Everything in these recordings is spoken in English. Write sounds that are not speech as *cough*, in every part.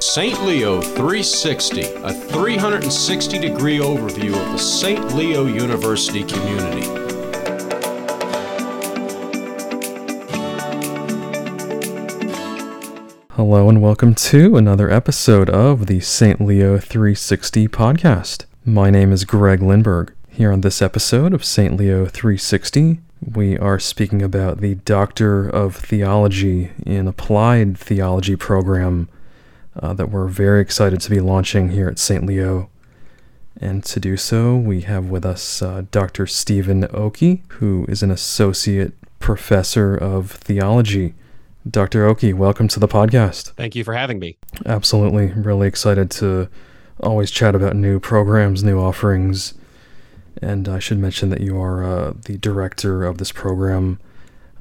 St. Leo 360, a 360 degree overview of the St. Leo University community. Hello, and welcome to another episode of the St. Leo 360 podcast. My name is Greg Lindberg. Here on this episode of St. Leo 360, we are speaking about the Doctor of Theology in Applied Theology program uh, that we're very excited to be launching here at St. Leo. And to do so, we have with us uh, Dr. Stephen Okey, who is an associate professor of theology. Dr. Okey, welcome to the podcast. Thank you for having me. Absolutely. Really excited to always chat about new programs, new offerings. And I should mention that you are uh, the director of this program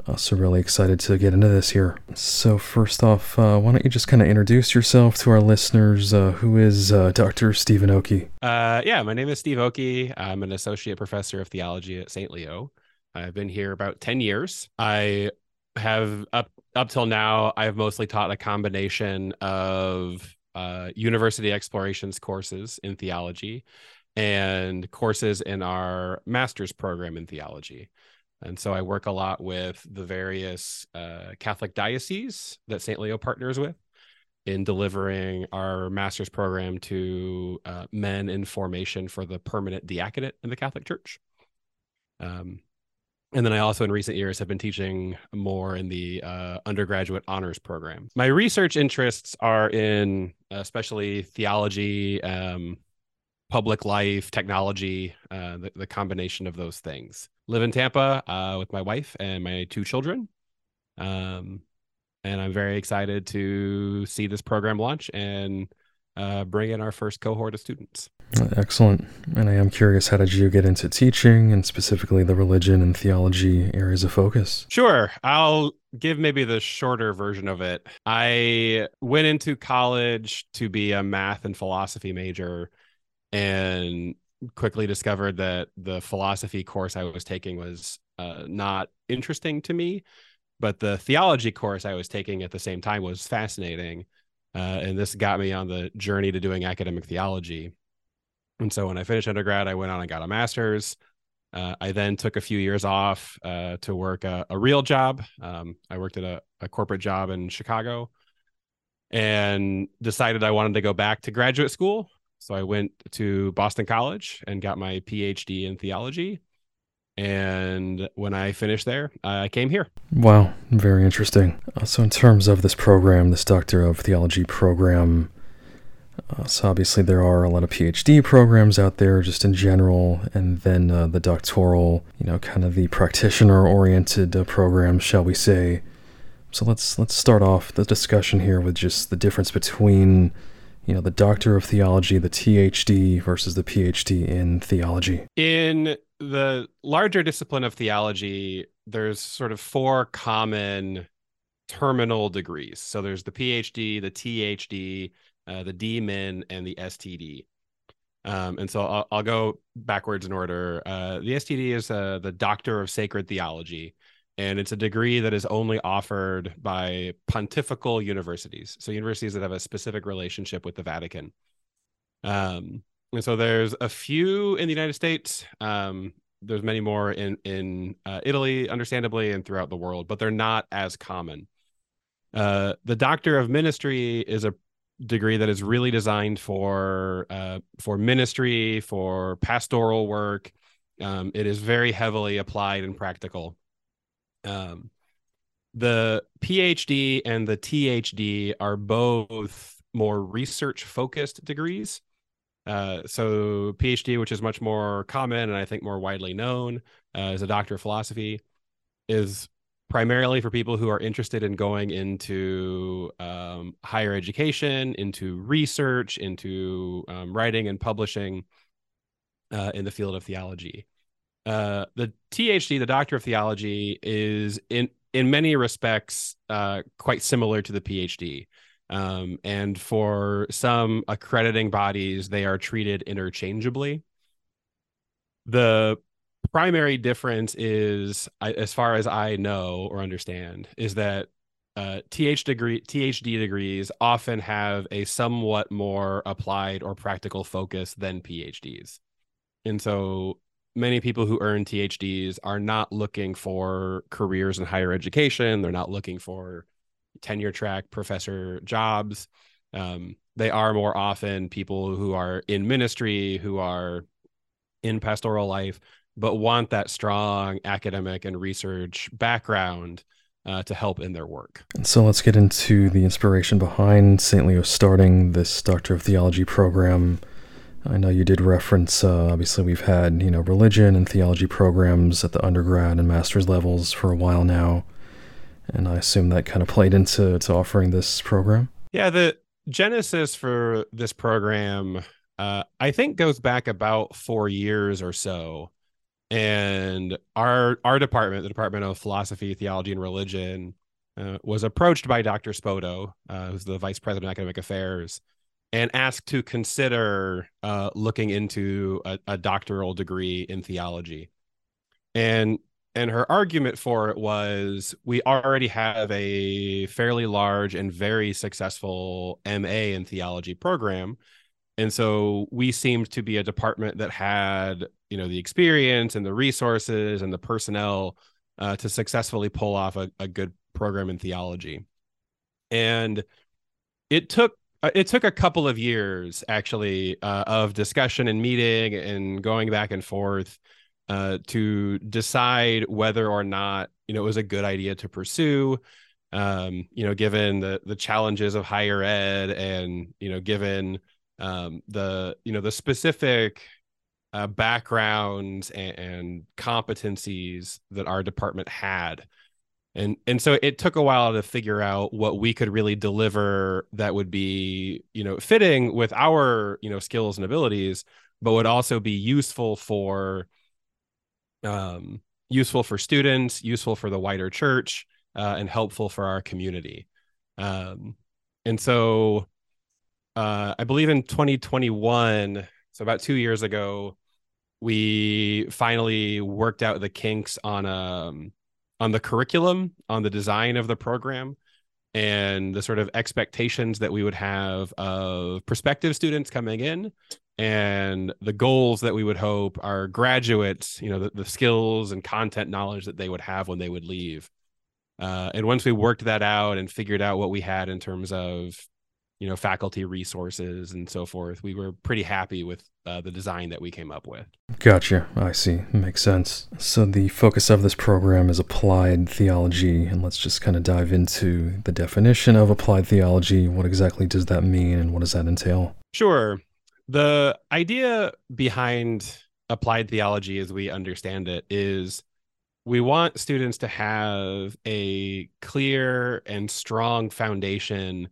uh, so, really excited to get into this here. So, first off, uh, why don't you just kind of introduce yourself to our listeners? Uh, who is uh, Dr. Stephen Okey? Uh, yeah, my name is Steve Okey. I'm an associate professor of theology at St. Leo. I've been here about 10 years. I have, up, up till now, I've mostly taught a combination of uh, university explorations courses in theology and courses in our master's program in theology. And so I work a lot with the various uh, Catholic dioceses that St. Leo partners with in delivering our master's program to uh, men in formation for the permanent diaconate in the Catholic Church. Um, and then I also, in recent years, have been teaching more in the uh, undergraduate honors program. My research interests are in especially theology, um, public life, technology, uh, the, the combination of those things live in Tampa uh, with my wife and my two children. Um, and I'm very excited to see this program launch and uh, bring in our first cohort of students. Excellent. And I am curious, how did you get into teaching and specifically the religion and theology areas of focus? Sure. I'll give maybe the shorter version of it. I went into college to be a math and philosophy major and quickly discovered that the philosophy course I was taking was uh, not interesting to me, but the theology course I was taking at the same time was fascinating. Uh, and this got me on the journey to doing academic theology. And so when I finished undergrad, I went on and got a master's. Uh, I then took a few years off uh, to work a, a real job. Um, I worked at a, a corporate job in Chicago and decided I wanted to go back to graduate school so I went to Boston College and got my PhD in theology. And when I finished there, I came here. Wow, very interesting. Uh, so, in terms of this program, this Doctor of Theology program, uh, so obviously there are a lot of PhD programs out there just in general, and then uh, the doctoral, you know, kind of the practitioner-oriented uh, shall we say. So let's let's start off the discussion here with just the difference between you know, the Doctor of Theology, the THD versus the PhD in theology? In the larger discipline of theology, there's sort of four common terminal degrees. So there's the PhD, the THD, uh, the DMin, and the STD. Um, and so I'll, I'll, go backwards in order. Uh, the STD is uh, the Doctor of Sacred Theology and it's a degree that is only offered by pontifical universities. So universities that have a specific relationship with the vatican. Um, and so there's a few in the united states. Um, there's many more in in uh, italy understandably and throughout the world but they're not as common. Uh, the doctor of ministry is a degree that is really designed for uh, for ministry for pastoral work. Um, it is very heavily applied and practical um, the PhD and the THD are both more research focused degrees. Uh, so PhD, which is much more common and I think more widely known uh, as a doctor of philosophy, is primarily for people who are interested in going into um, higher education, into research, into um, writing and publishing uh, in the field of theology. Uh, the THD, the Doctor of Theology, is in in many respects uh, quite similar to the PhD. Um, and for some accrediting bodies, they are treated interchangeably. The primary difference is, as far as I know or understand, is that uh, TH degree THD degrees often have a somewhat more applied or practical focus than PhDs, and so many people who earn THDs are not looking for careers in higher education. They're not looking for tenure track professor jobs. Um, they are more often people who are in ministry, who are in pastoral life, but want that strong academic and research background uh, to help in their work. And so let's get into the inspiration behind St. Leo starting this Doctor of Theology program. I know you did reference, uh, obviously, we've had, you know, religion and theology programs at the undergrad and master's levels for a while now. And I assume that kind of played into to offering this program. Yeah, the genesis for this program, uh, I think, goes back about four years or so and our our department, the Department of Philosophy, Theology, and Religion, uh, was approached by Dr. Spoto, uh, who's the Vice President of Academic Affairs, and asked to consider uh, looking into a, a, doctoral degree in theology. And and her argument for it was we already have a fairly large and very successful MA in theology program and so we seemed to be a department that had you know the experience and the resources and the personnel uh, to successfully pull off a, a good program in theology and it took it took a couple of years actually uh, of discussion and meeting and going back and forth uh, to decide whether or not you know it was a good idea to pursue um, you know given the the challenges of higher ed and you know given um, the you know the specific uh, backgrounds and, and, competencies that our department had and and so it took a while to figure out what we could really deliver that would be you know fitting with our you know skills and abilities but would also be useful for um useful for students useful for the wider church uh, and helpful for our community. Um and so uh, I believe in 2021, so about two years ago, we finally worked out the kinks on um on the curriculum, on the design of the program, and the sort of expectations that we would have of prospective students coming in, and the goals that we would hope our graduates, you know, the, the skills and content knowledge that they would have when they would leave. Uh, and once we worked that out and figured out what we had in terms of you know faculty resources and so forth we were pretty happy with uh, the design that we came up with. Gotcha. I see. Makes sense. So the focus of this program is applied theology and let's just kind of dive into the definition of applied theology. What exactly does that mean and what does that entail? Sure. The idea behind applied theology as we understand it is we want students to have a clear and strong foundation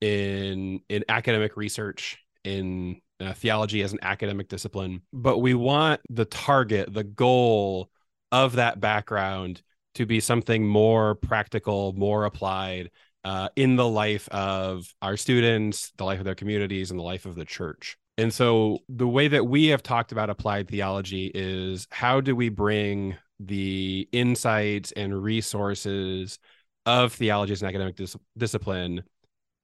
in in academic research in uh, theology as an academic discipline but we want the target the goal of that background to be something more practical more applied uh, in the life of our students the life of their communities and the life of the church. And so the way that we have talked about applied theology is how do we bring the insights and resources of theology as an academic dis- discipline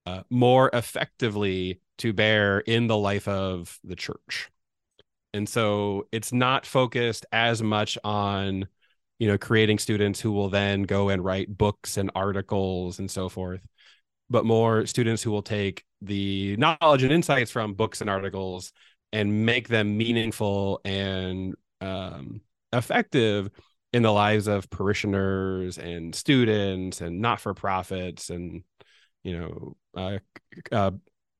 uh, more effectively to bear in the life of the church. And so it's not focused as much on, you know, creating students who will then go and write books and articles and so forth, but more students who will take the knowledge and insights from books and articles and make them meaningful and um, effective in the lives of parishioners and students and not for profits and you know uh, uh,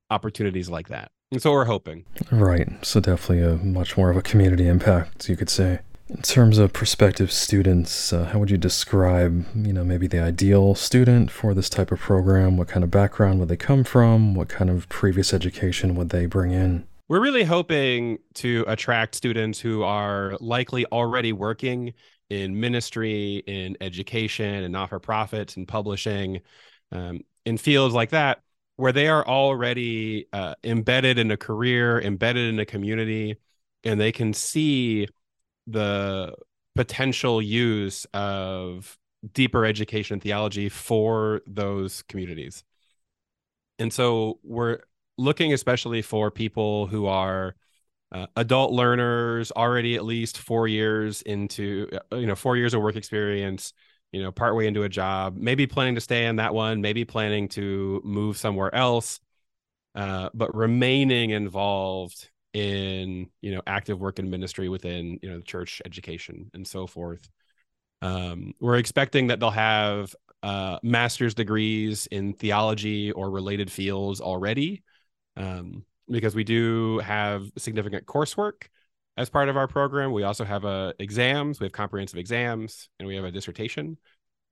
opportunities like that. And so we're hoping. Right. So definitely a much more of a community impact, you could say. In terms of prospective students, uh, how would you describe, you know, maybe the ideal student for this type of program? What kind of background would they come from? What kind of previous education would they bring in? We're really hoping to attract students who are likely already working in ministry, in education, and not for profits, and publishing, um, in fields like that where they are already uh, embedded in a career, embedded in a community, and they can see the potential use of deeper education in theology for those communities. And so we're looking especially for people who are uh, adult learners already at least four years into uh, you know four years of work experience you know partway into a job maybe planning to stay in that one maybe planning to move somewhere else uh, but remaining involved in you know active work in ministry within you know the church education and so forth. Um, we're expecting that they'll have uh, master's degrees in theology or related fields already um, because we do have significant coursework as part of our program. We also have uh, exams, we have comprehensive exams, and we have a dissertation.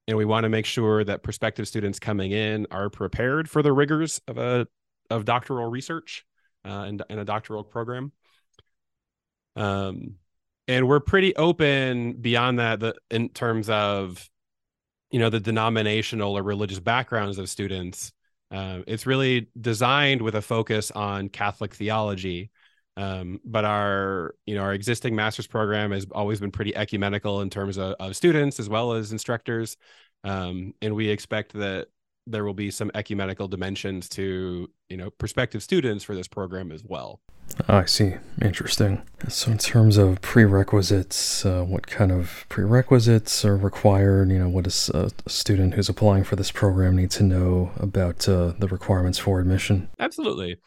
And we want to make sure that prospective students coming in are prepared for the rigors of a of doctoral research uh, and, and a doctoral program. Um, and we're pretty open beyond that the, in terms of you know the denominational or religious backgrounds of students uh, it's really designed with a focus on Catholic theology. Um, but our, you know, our existing master's program has always been pretty ecumenical in terms of, of students as well as instructors, um, and we expect that there will be some ecumenical dimensions to, you know, prospective students for this program as well. I see. Interesting. So, in terms of prerequisites, uh, what kind of prerequisites are required? You know, what does a student who's applying for this program need to know about uh, the requirements for admission? Absolutely.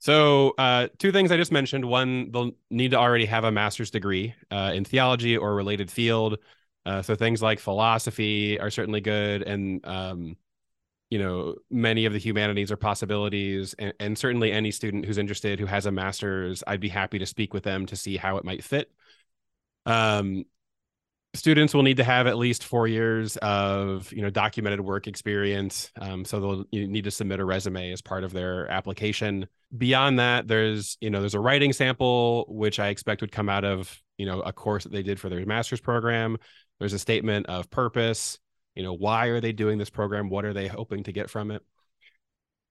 So, uh, two things I just mentioned. One, they'll need to already have a master's degree uh, in theology or related field. Uh, so, things like philosophy are certainly good, and um, you know many of the humanities are possibilities and, and, certainly any student who's interested who has a master's i'd be happy to speak with them to see how it might fit um, students will need to have at least four years of you know documented work experience. Um, so they'll need to submit a resume as part of their application. Beyond that there's you know there's a writing sample which i expect would come out of you know a course that they did for their master's program. There's a statement of purpose. You know why are they doing this program? What are they hoping to get from it?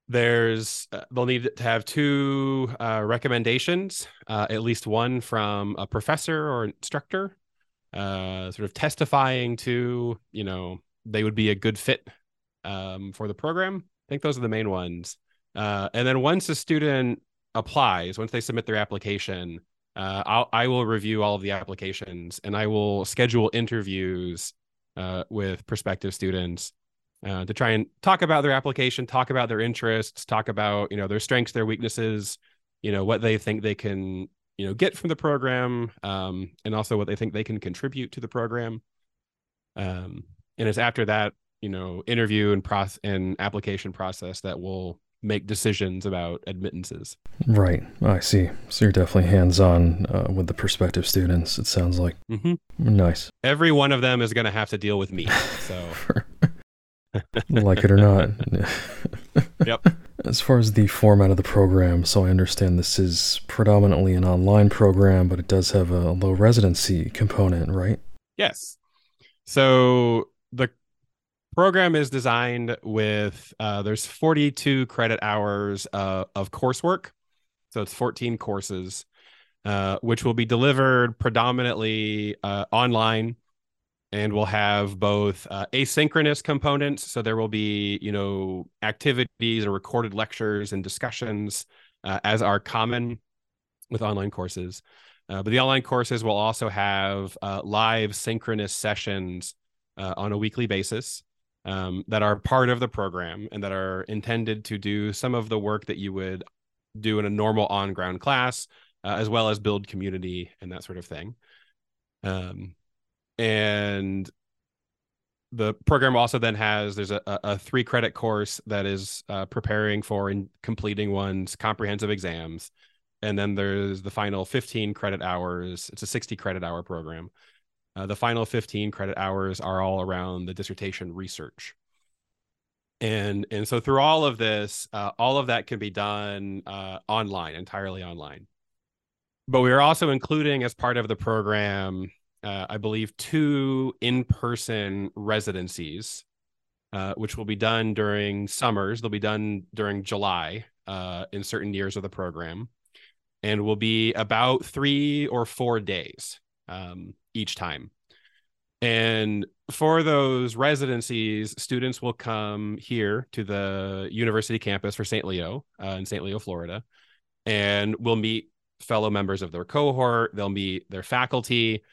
There's uh, they'll need to have two uh, recommendations uh, at least one from a professor or instructor uh, sort of testifying to you know they would be a good fit um, for the program. I think those are the main ones. Uh, and then once a student applies once they submit their application uh, I'll, I will review all of the applications and I will schedule interviews uh, with prospective students uh, to try and talk about their application, talk about their interests, talk about you know their strengths, their weaknesses, you know what they think they can you know get from the program, um, and also what they think they can contribute to the program. Um, and it's after that you know interview and process and application process that will make decisions about admittances. Right. I see. So you're definitely hands on uh, with the prospective students, it sounds like. Mm-hmm. Nice. Every one of them is going to have to deal with me. So. *laughs* like it or not. *laughs* yep. As far as the format of the program, so I understand this is predominantly an online program, but it does have a low residency component, right? Yes. So the program is designed with uh, there's 42 credit hours uh, of coursework so it's 14 courses uh, which will be delivered predominantly uh, online and we'll have both uh, asynchronous components so there will be you know activities or recorded lectures and discussions uh, as are common with online courses but the online courses will also have live synchronous sessions on a weekly basis um, that are part of the program and that are intended to do some of the work that you would do in a normal on ground class, uh, as well as build community and that sort of thing. Um, and the program also then has there's a, a three credit course that is uh, preparing for and completing one's comprehensive exams and then there's the final 15 credit hours it's a 60 credit hour program uh, the final 15 credit hours are all around the dissertation research. And, and so through all of this, uh, all of that can be done uh, online, entirely online. But we are also including as part of the program, uh, I believe, two in person residencies, uh, which will be done during summers. They'll be done during July uh, in certain years of the program and will be about three or four days um, each time. And for those residencies, students will come here to the university campus for St. Leo uh, in St. Leo, Florida, and will meet fellow members of their cohort. They'll meet their faculty,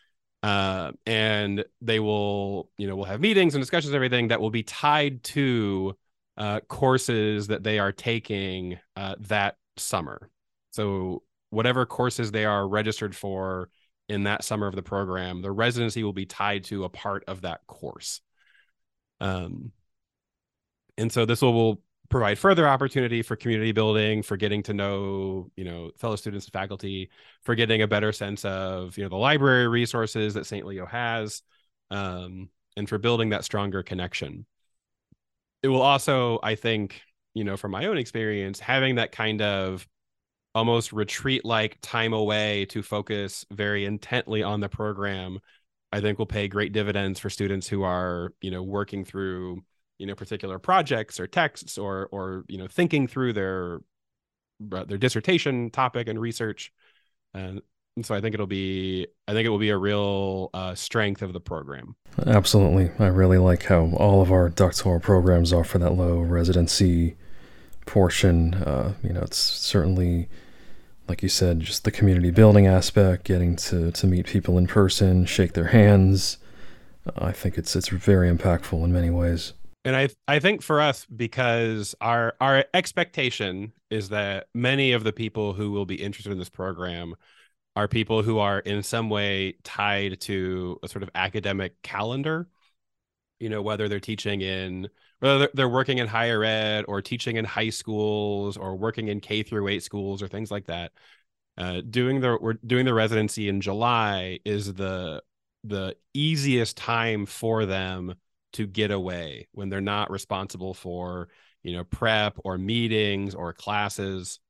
uh, and they will, you know, will have meetings and discussions, and everything that will be tied to uh, courses that they are taking uh, that summer. So whatever courses they are registered for in that summer of the program, the residency will be tied to a part of that course. Um, and so this will, will provide further opportunity for community building, for getting to know, you know, fellow students and faculty, for getting a better sense of, you know, the library resources that St. Leo has, um, and for building that stronger connection. It will also, I think, you know, from my own experience, having that kind of almost retreat like time away to focus very intently on the program i think will pay great dividends for students who are you know working through you know particular projects or texts or or you know thinking through their uh, their dissertation topic and research and so I think it'll be I think it will be a real uh, strength of the program. Absolutely, I really like how all of our doctoral programs offer that low residency portion. Uh, you know, it's certainly like you said, just the community building aspect, getting to, to meet people in person, shake their hands. I think it's it's very impactful in many ways. And I I think for us because our our expectation is that many of the people who will be interested in this program are people who are in some way tied to a sort of academic calendar. You know, whether they're teaching in whether they're working in higher ed or teaching in high schools or working in K through 8 schools or things like that. Uh, doing the we're doing the residency in July is the the easiest time for them to get away when they're not responsible for you know prep or meetings or classes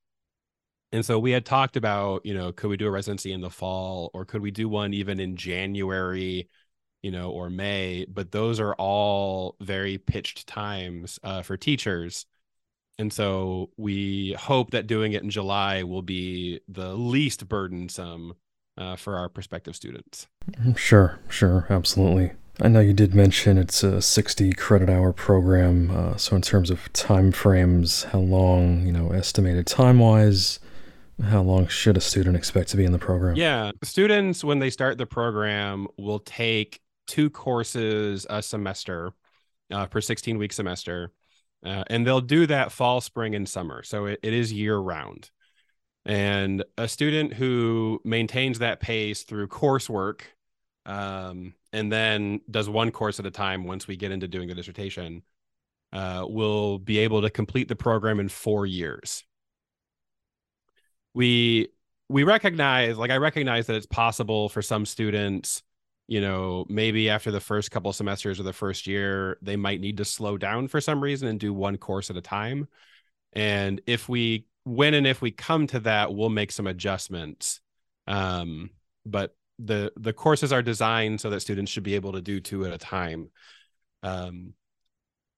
and so we had talked about you know could we do a residency in the fall or could we do one even in january you know, or May, but those are all very pitched times uh, for teachers. And so we hope that doing it in July will be the least burdensome uh, for our prospective students. Sure, sure, absolutely. I know you did mention it's a 60 credit hour program. Uh, so in terms of time frames, how long, you know, estimated time wise, how long should a student expect to be in the program? Yeah, students when they start the program will take two courses a semester uh, per 16 week semester. Uh, and they'll do that fall, spring, and summer. So it, it is year round. And a student who maintains that pace through coursework um, and then does one course at a time once we get into doing the dissertation uh, will be able to complete the program in four years. We we recognize, like I recognize that it's possible for some students you know, maybe after the first couple semesters or the first year, they might need to slow down for some reason and do one course at a time. And if we, when and if we come to that, we'll make some adjustments. Um, but the the courses are designed so that students should be able to do two at a time. Um,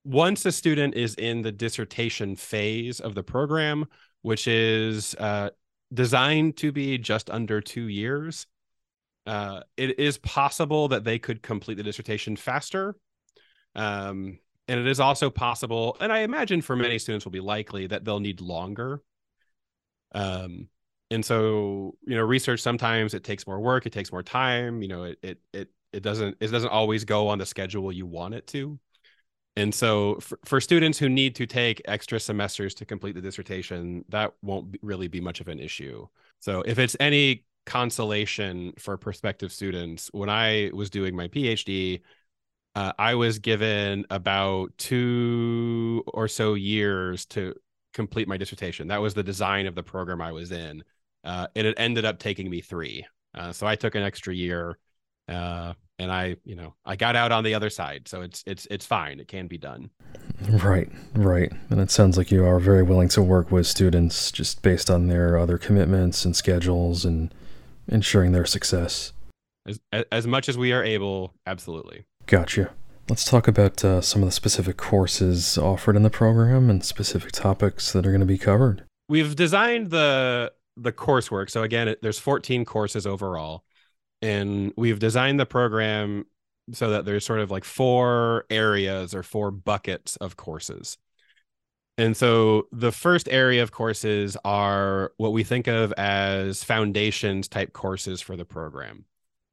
once a student is in the dissertation phase of the program, which is uh, designed to be just under two years, uh, it is possible that they could complete the dissertation faster. Um, and it is also possible, and I imagine for many students will be likely that they'll need longer. Um, and so, you know, research sometimes it takes more work, it takes more time. You know, it it it it doesn't it doesn't always go on the schedule you want it to. And so, for, for students who need to take extra semesters to complete the dissertation, that won't really be much of an issue. So, if it's any consolation for prospective students when i was doing my phd uh, i was given about two or so years to complete my dissertation that was the design of the program i was in uh, and it ended up taking me three uh, so i took an extra year uh, and i you know i got out on the other side so it's it's it's fine it can be done right right and it sounds like you are very willing to work with students just based on their other commitments and schedules and ensuring their success. As, as much as we are able, absolutely. Gotcha. Let's talk about uh, some of the specific courses offered in the program and specific topics that are going to be covered. We've designed the the coursework. So again, it, there's 14 courses overall, and we've designed the program so that there's sort of like four areas or four buckets of courses. And so the first area of courses are what we think of as foundations type courses for the program.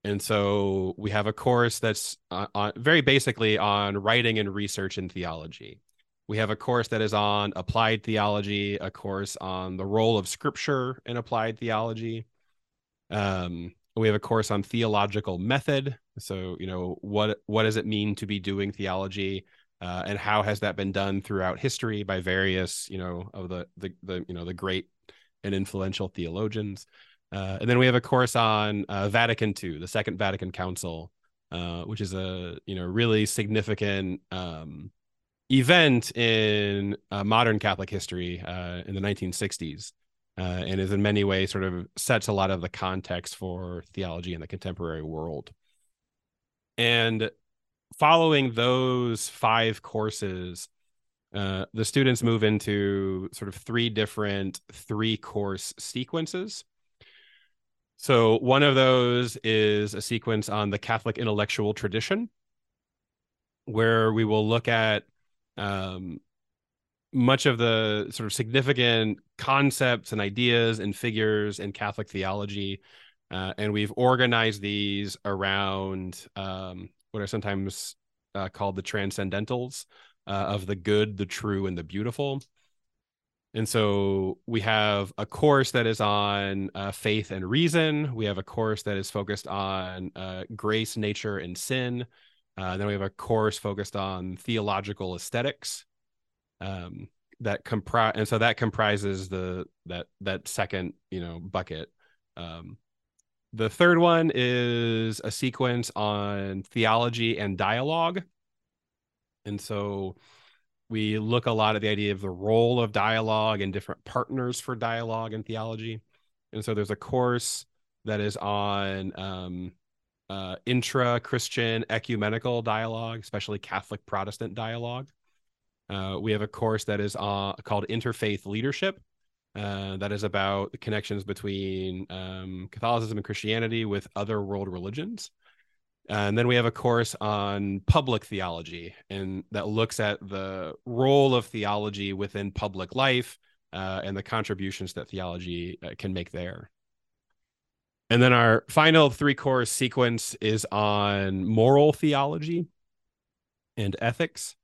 And so we have a course that's uh, on, very basically on writing and research in theology. We have a course that is on applied theology, a course on the role of scripture in applied theology. Um, we have a course on theological method. So, you know, what what does it mean to be doing theology? uh, and how has that been done throughout history by various you know of the the, the you know the great and influential theologians uh, and then we have a course on uh, vatican ii the second vatican council uh, which is a you know really significant um, event in uh, modern catholic history uh, in the 1960s and is in many ways sort of sets a lot of the context for theology in the contemporary world and following those five courses, uh, the students move into sort of three different three course sequences. So, one of those is a sequence on the Catholic intellectual tradition, where we will look at um, much of the sort of significant concepts and ideas and figures in Catholic theology. Uh, and we've organized these around um, what are sometimes uh, called the transcendentals uh, of the good, the true, and the beautiful. And so we have a course that is on uh, faith and reason. We have a course that is focused on uh, grace, nature, and sin. Uh, then we have a course focused on theological aesthetics. Um, that comprise, and so that comprises the that that second you know bucket. Um, the third one is a sequence on theology and dialogue. And so we look a lot at the idea of the role of dialogue and different partners for dialogue in theology. And so there's a course that is on um, uh, intra Christian ecumenical dialogue, especially Catholic Protestant dialogue. Uh, we have a course that is uh, called Interfaith Leadership, uh, that is about the connections between um, Catholicism and Christianity with other world religions. And then we have a course on public theology, and that looks at the role of theology within public life uh, and the contributions that theology uh, can make there. And then our final three course sequence is on moral theology and ethics.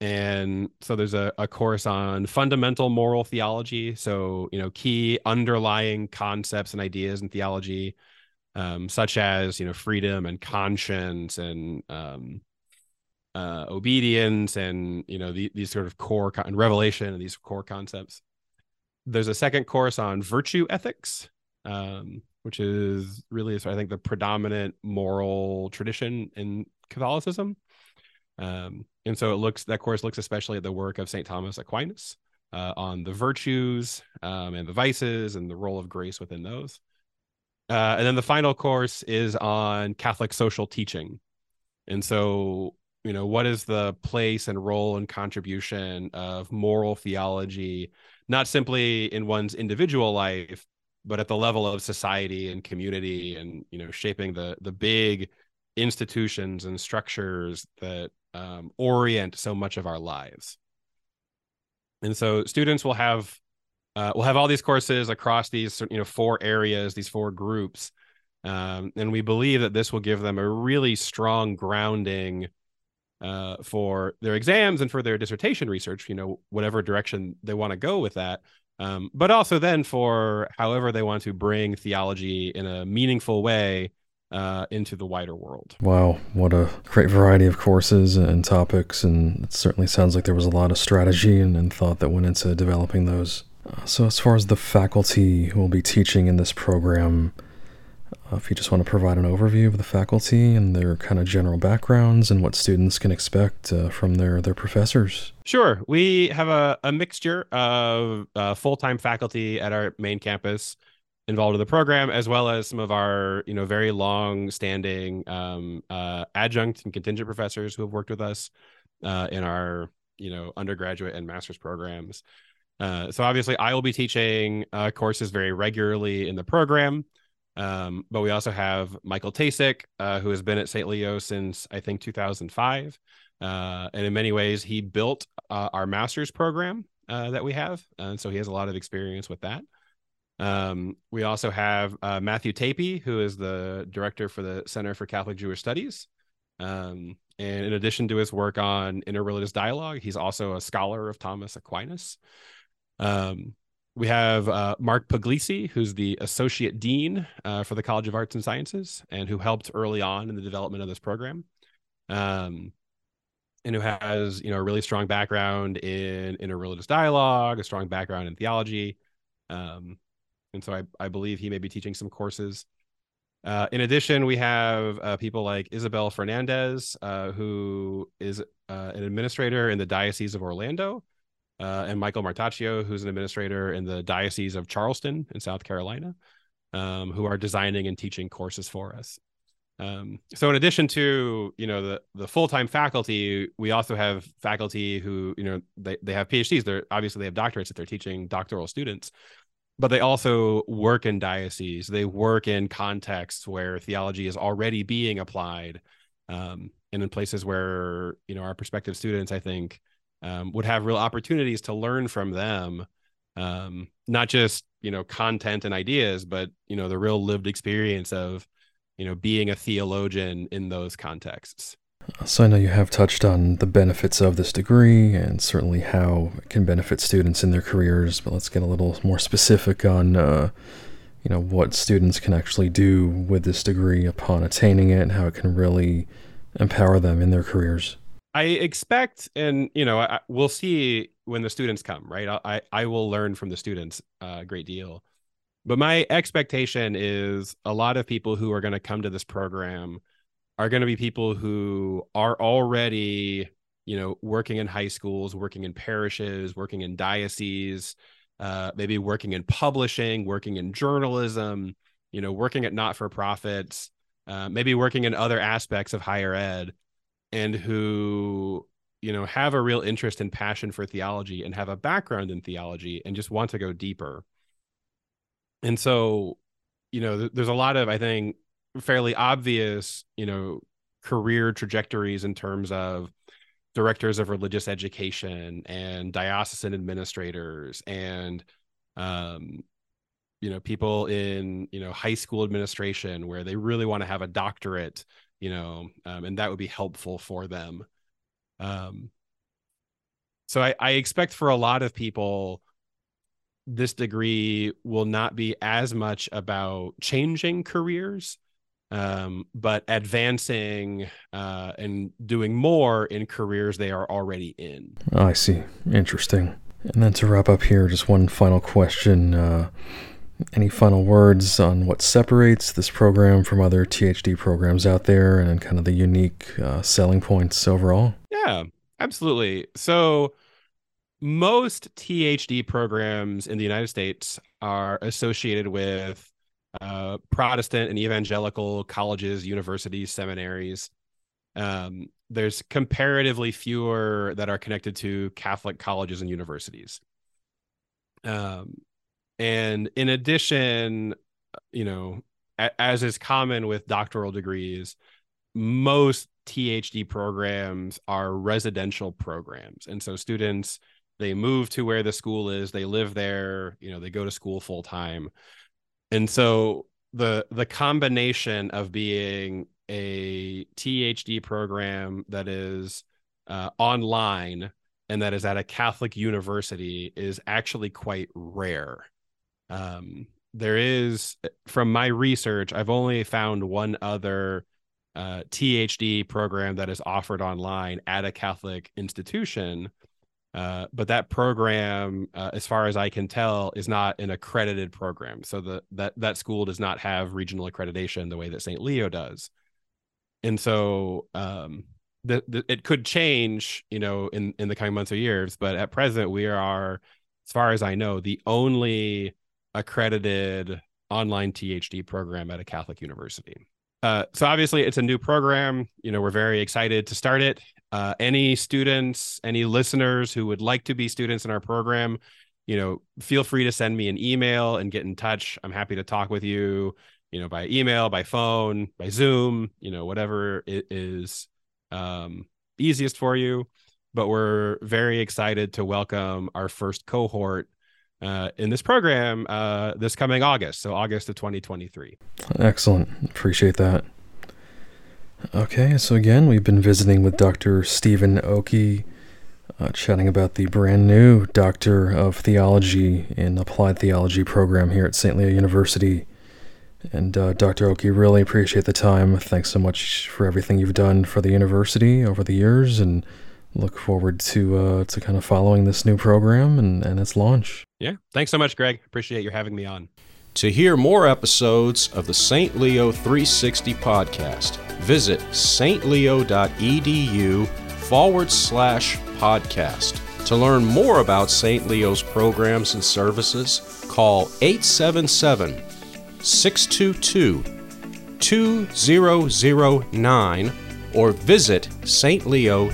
And so there's a, a course on fundamental moral theology. So you know key underlying concepts and ideas in theology um, such as you know freedom and conscience and um, uh, obedience and you know the, these sort of core con- and revelation and these core concepts. There's a second course on virtue ethics um, which is really i think the predominant moral tradition in catholicism um, and so it looks that course looks especially at the work of St. Thomas Aquinas uh, on the virtues um, and the vices and the role of grace within those. Uh, and then the final course is on Catholic social teaching. And so, you know, what is the place and role and contribution of moral theology, not simply in one's individual life, but at the level of society and community and, you know, shaping the the big institutions and structures that um, orient so much of our lives. And so students will have uh, will have all these courses across these you know four areas, these four groups, um, and we believe that this will give them a really strong grounding uh, for their exams and for their dissertation research. You know, whatever direction they want to go with that. Um, but also then for however they want to bring theology in a meaningful way uh, into the wider world. Wow, what a great variety of courses and topics, and it certainly sounds like there was a lot of strategy and, and thought that went into developing those. Uh, so, as far as the faculty who will be teaching in this program, uh, if you just want to provide an overview of the faculty and their kind of general backgrounds and what students can expect uh, from their, their professors. Sure. We have a, a mixture of uh, full time faculty at our main campus involved in the program, as well as some of our, you know, very long standing um, uh, adjunct and contingent professors who have worked with us uh, in our, you know, undergraduate and master's programs. Uh, so obviously, I will be teaching courses very regularly in the program. Um, but we also have Michael Tasek, uh, who has been at St. Leo since I think 2005. Uh, and in many ways, he built uh, our master's program uh, that we have. And so he has a lot of experience with that. Um, we also have uh, Matthew Tapie, who is the director for the Center for Catholic Jewish Studies. Um, and in addition to his work on interreligious dialogue, he's also a scholar of Thomas Aquinas. Um, we have uh, Mark Puglisi, who's the associate dean uh, for the College of Arts and Sciences, and who helped early on in the development of this program, um, and who has you know a really strong background in interreligious dialogue, a strong background in theology, um, and so I, I believe he may be teaching some courses. Uh, in addition, we have uh, people like Isabel Fernandez, uh, who is uh, an administrator in the Diocese of Orlando, uh, and Michael Martocchio, who's an administrator in the Diocese of Charleston in South Carolina, um, who are designing and teaching courses for us. Um, so, in addition to you know the the full time faculty, we also have faculty who you know they they have PhDs. They're obviously they have doctorates that they're teaching doctoral students but they also work in dioceses. They work in contexts where theology is already being applied, um, and in places where you know our prospective students, I think, um, would have real opportunities to learn from them, um, not just you know content and ideas, but you know the real lived experience of you know being a theologian in those contexts. So I know you have touched on the benefits of this degree and certainly how it can benefit students in their careers, but let's get a little more specific on uh, you know what students can actually do with this degree upon attaining it and how it can really empower them in their careers. I expect, and you know, I, we'll see when the students come, right? I I will learn from the students a great deal, but my expectation is a lot of people who are going to come to this program are going to be people who are already you know working in high schools working in parishes working in dioceses uh, maybe working in publishing working in journalism you know working at not-for-profits uh, maybe working in other aspects of higher ed and who you know have a real interest and passion for theology and have a background in theology and just want to go deeper. And so you know th- there's a lot of i think fairly obvious, you know, career trajectories in terms of directors of religious education and diocesan administrators and um, you know people in you know high school administration where they really want to have a doctorate you know um, and that would be helpful for them um, so I, I expect for a lot of people this degree will not be as much about changing careers um, but advancing uh, and doing more in careers they are already in. Oh, I see. Interesting. And then to wrap up here, just one final question. Uh, any final words on what separates this program from other THD programs out there and kind of the unique uh, selling points overall? Yeah, absolutely. So, most THD programs in the United States are associated with uh, Protestant and evangelical colleges, universities, seminaries. Um, there's comparatively fewer that are connected to Catholic colleges and universities. Um, and in addition, you know, a- as is common with doctoral degrees, most THD programs are residential programs. And so students, they move to where the school is, they live there, you know, they go to school full time and so the the combination of being a THD program that is uh, online and that is at a Catholic university is actually quite rare. Um, there is, from my research, I've only found one other uh, THD program that is offered online at a Catholic institution uh, but that program, uh, as far as I can tell, is not an accredited program. So the that that school does not have regional accreditation the way that St. Leo does. And so um, the, the, it could change, you know, in in the coming months or years. But at present, we are, as far as I know, the only accredited online THD program at a Catholic university. Uh, so obviously, it's a new program. You know, we're very excited to start it. Uh, any students, any listeners who would like to be students in our program, you know, feel free to send me an email and get in touch. I'm happy to talk with you. you know, by email, by phone, by Zoom, you know, whatever it is um, easiest for you. But we're very excited to welcome our first cohort uh, in this program uh, this coming August, so August of 2023. Excellent. Appreciate that. Okay, so again, we've been visiting with Dr. Stephen Okey, uh, chatting about the brand new Doctor of Theology in Applied Theology program here at St. Leo University. And uh, Dr. Okey, really appreciate the time. Thanks so much for everything you've done for the university over the years, and look forward to uh, to kind of following this new program and, and its launch. Yeah, thanks so much, Greg. Appreciate you having me on. To hear more episodes of the St. Leo 360 podcast, visit stleo.edu forward slash podcast. To learn more about St. Leo's programs and services, call 877 622 2009 or visit stleo.edu.